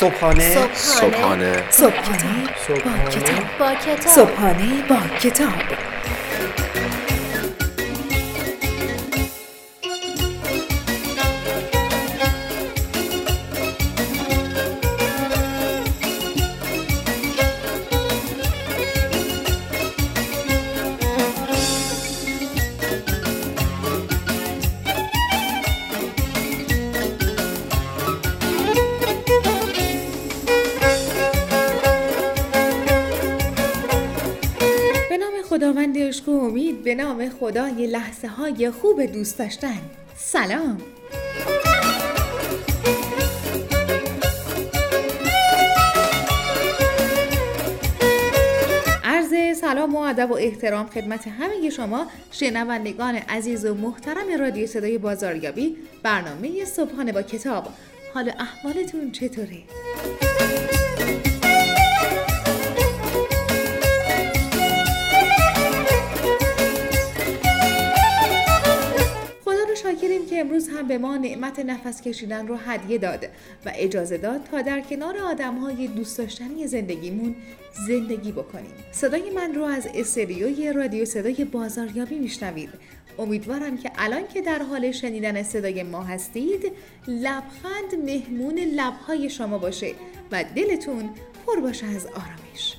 صبحانه. صبحانه. صبحانه. با کتاب با کتاب. صبحانه با کتاب. و امید به نام خدای لحظه های خوب دوست داشتن سلام عرض سلام و ادب و احترام خدمت همه شما شنوندگان عزیز و محترم رادیو صدای بازاریابی برنامه صبحانه با کتاب حال احوالتون چطوره؟ که امروز هم به ما نعمت نفس کشیدن رو هدیه داد و اجازه داد تا در کنار آدم های دوست داشتنی زندگیمون زندگی بکنیم. صدای من رو از استریوی رادیو صدای بازاریابی میشنوید. امیدوارم که الان که در حال شنیدن صدای ما هستید لبخند مهمون لبهای شما باشه و دلتون پر باشه از آرامش.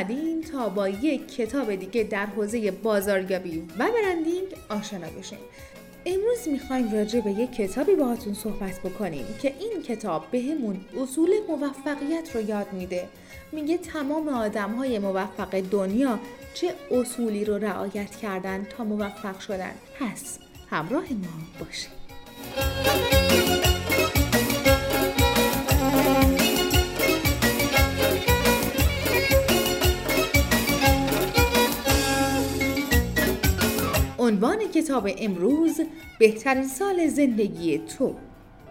اومدیم تا با یک کتاب دیگه در حوزه بازاریابی و برندینگ آشنا بشیم امروز می‌خوایم راجع به یک کتابی باهاتون صحبت بکنیم که این کتاب بهمون اصول موفقیت رو یاد میده. میگه تمام آدم های موفق دنیا چه اصولی رو رعایت کردن تا موفق شدن. پس همراه ما باشید کتاب امروز بهترین سال زندگی تو.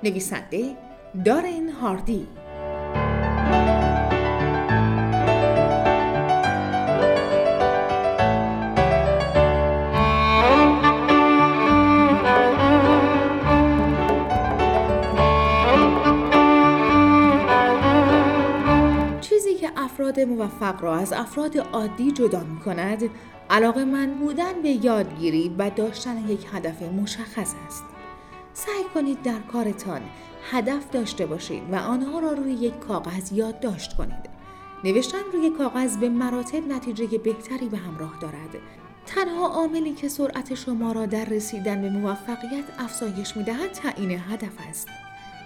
نویسنده دارن هاردی. موفق را از افراد عادی جدا می کند علاقه من بودن به یادگیری و داشتن یک هدف مشخص است. سعی کنید در کارتان هدف داشته باشید و آنها را روی یک کاغذ یادداشت کنید. نوشتن روی کاغذ به مراتب نتیجه بهتری به همراه دارد. تنها عاملی که سرعت شما را در رسیدن به موفقیت افزایش می دهد تعیین هدف است.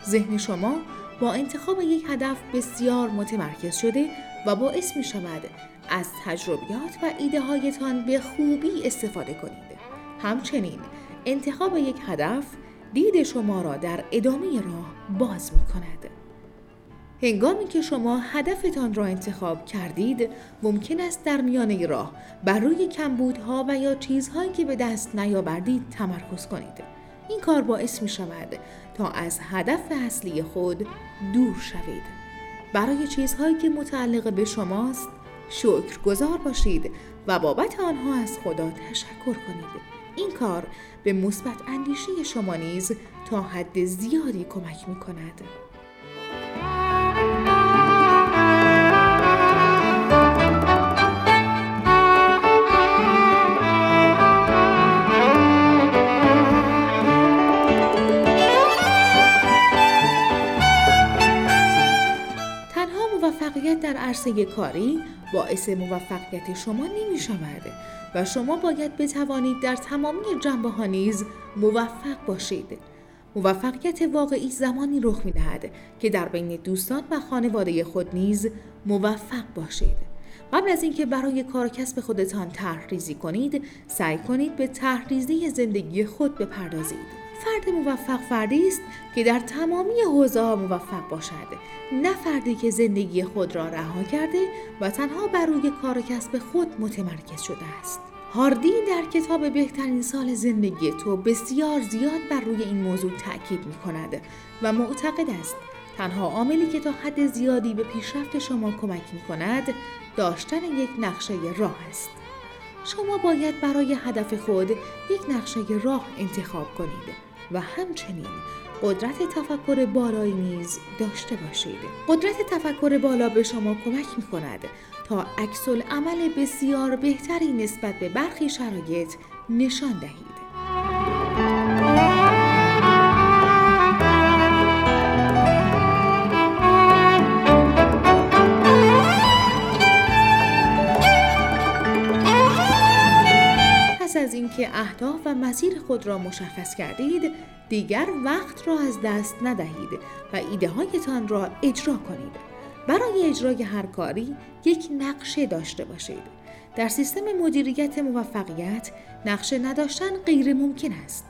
ذهن شما با انتخاب یک هدف بسیار متمرکز شده و باعث می شود از تجربیات و ایده هایتان به خوبی استفاده کنید. همچنین انتخاب یک هدف دید شما را در ادامه راه باز می کند. هنگامی که شما هدفتان را انتخاب کردید ممکن است در میانه راه بر روی کمبودها و یا چیزهایی که به دست نیاوردید تمرکز کنید این کار باعث می شود تا از هدف اصلی خود دور شوید برای چیزهایی که متعلق به شماست شکرگزار باشید و بابت آنها از خدا تشکر کنید این کار به مثبت اندیشی شما نیز تا حد زیادی کمک می کند. عرصه کاری باعث موفقیت شما نمی شود و شما باید بتوانید در تمامی جنبه ها نیز موفق باشید. موفقیت واقعی زمانی رخ می دهد که در بین دوستان و خانواده خود نیز موفق باشید. قبل از اینکه برای کار کسب خودتان طرح ریزی کنید، سعی کنید به طرح زندگی خود بپردازید. فرد موفق فردی است که در تمامی حوزه موفق باشد. نه فردی که زندگی خود را رها کرده و تنها بر روی کار و کسب خود متمرکز شده است. هاردی در کتاب بهترین سال زندگی تو بسیار زیاد بر روی این موضوع تاکید می کند و معتقد است تنها عاملی که تا حد زیادی به پیشرفت شما کمک می کند داشتن یک نقشه راه است. شما باید برای هدف خود یک نقشه راه انتخاب کنید. و همچنین قدرت تفکر بالایی نیز داشته باشید. قدرت تفکر بالا به شما کمک می کند تا عکس عمل بسیار بهتری نسبت به برخی شرایط نشان دهید. از اینکه اهداف و مسیر خود را مشخص کردید دیگر وقت را از دست ندهید و ایده هایتان را اجرا کنید. برای اجرای هر کاری یک نقشه داشته باشید. در سیستم مدیریت موفقیت نقشه نداشتن غیر ممکن است.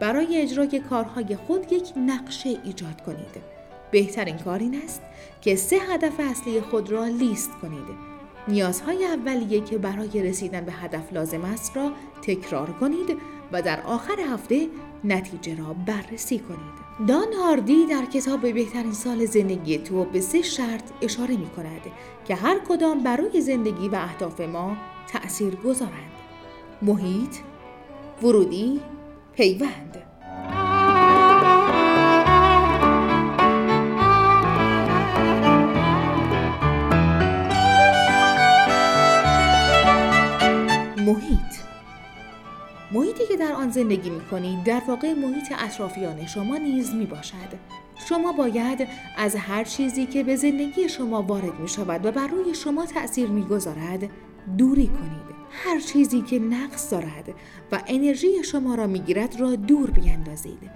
برای اجرای کارهای خود یک نقشه ایجاد کنید. بهترین کار این است که سه هدف اصلی خود را لیست کنید. نیازهای اولیه که برای رسیدن به هدف لازم است را تکرار کنید و در آخر هفته نتیجه را بررسی کنید. دان هاردی در کتاب بهترین سال زندگی تو به سه شرط اشاره می کند که هر کدام برای زندگی و اهداف ما تأثیر گذارند. محیط، ورودی، پیوند. محیطی که در آن زندگی می کنید در واقع محیط اطرافیان شما نیز می باشد. شما باید از هر چیزی که به زندگی شما وارد می شود و بر روی شما تأثیر می گذارد دوری کنید. هر چیزی که نقص دارد و انرژی شما را می گیرد را دور بیندازید.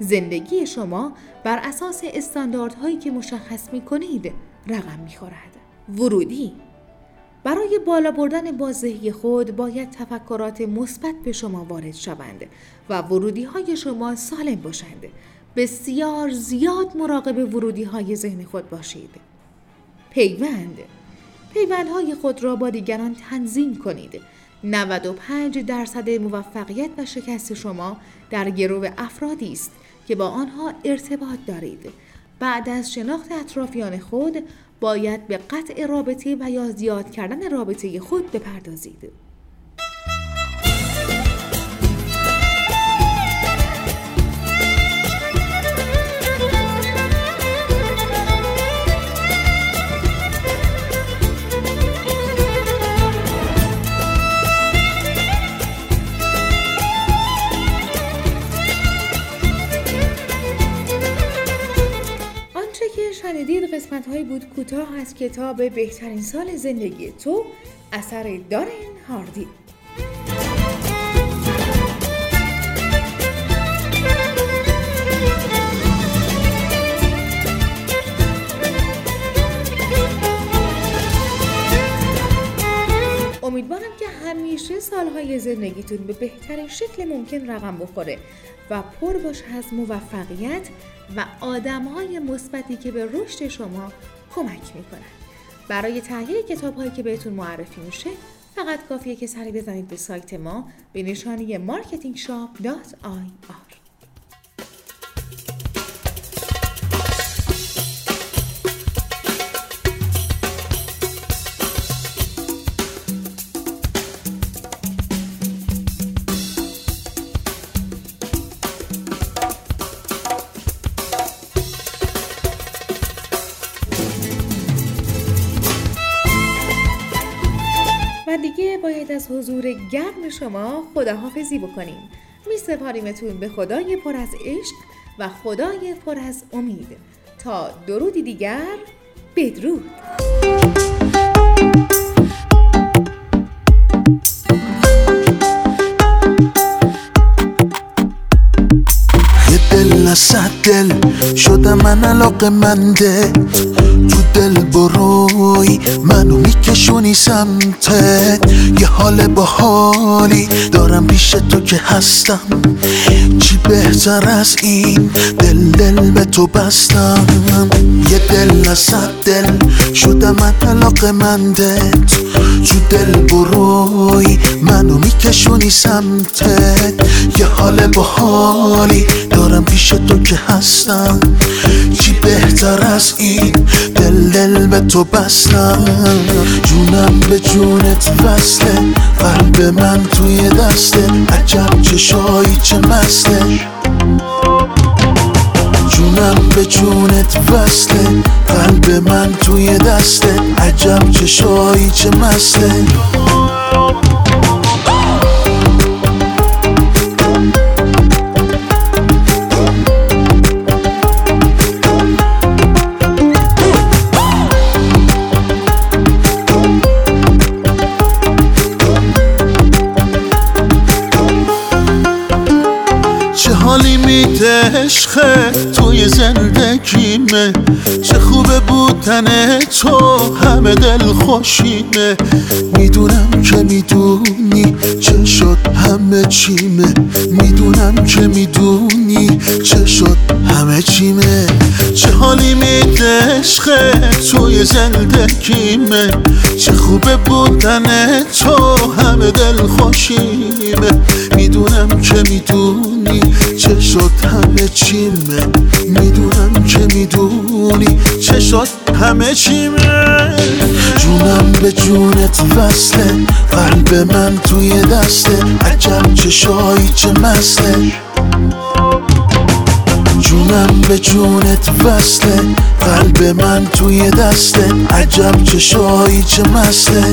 زندگی شما بر اساس استانداردهایی که مشخص می کنید رقم می خورد. ورودی برای بالا بردن بازدهی خود باید تفکرات مثبت به شما وارد شوند و ورودی های شما سالم باشند. بسیار زیاد مراقب ورودی های ذهن خود باشید. پیوند پیوندهای خود را با دیگران تنظیم کنید. 95 درصد موفقیت و شکست شما در گروه افرادی است که با آنها ارتباط دارید. بعد از شناخت اطرافیان خود باید به قطع رابطه و یا زیاد کردن رابطه خود بپردازید. قسمت هایی بود کوتاه از کتاب بهترین سال زندگی تو اثر دارین هاردی. امیدوارم که همیشه سالهای زندگیتون به بهترین شکل ممکن رقم بخوره و پر باشه از موفقیت و آدمهای مثبتی که به رشد شما کمک می‌کنن. برای تهیه کتاب هایی که بهتون معرفی میشه فقط کافیه که سری بزنید به سایت ما به نشانی marketingshop.ir باید از حضور گرم شما خداحافظی بکنیم می سپاریمتون به خدای پر از عشق و خدای پر از امید. تا درودی دیگر بدرود. دل دل شده من علاقه منده. تو دل بروی منو میکشونی سمتت. یه حال باحالی دارم پیش تو که هستم. چی بهتر از این. دل دل به تو بستم. یه دل از دل شده من علاقه مندت تو دل بروی منو میکشونی سمتت. یه حال باحالی دارم پیش تو که هستم. چی بهتر از این؟ دل دل به تو بستم. جونم به جونت وصله قلب من توی دسته. عجب چشایی چه مسته جونم به جونت وصله. قلب من توی دسته. عجب چشایی چه مسته. عشقه توی زندگیمه چه خوبه بودن تو همه دل خوشیمه می‌دونم که شد همه چیمه. می‌دونم که می‌دونی چه شد همه چیمه. چه حالی میده عشقه توی زندگیمه چه خوبه بودن تو همه دل خوشیمه. می‌دونم که می‌دونی چه شد همه چیمه. می‌دونم که می‌دونی چه شد همه چیمه جونم به جونت وصله قلب من توی دسته عجب چه شایی چه مسته. جونم به جونت وصله قلب من توی دسته عجب چه شایی چه مسته.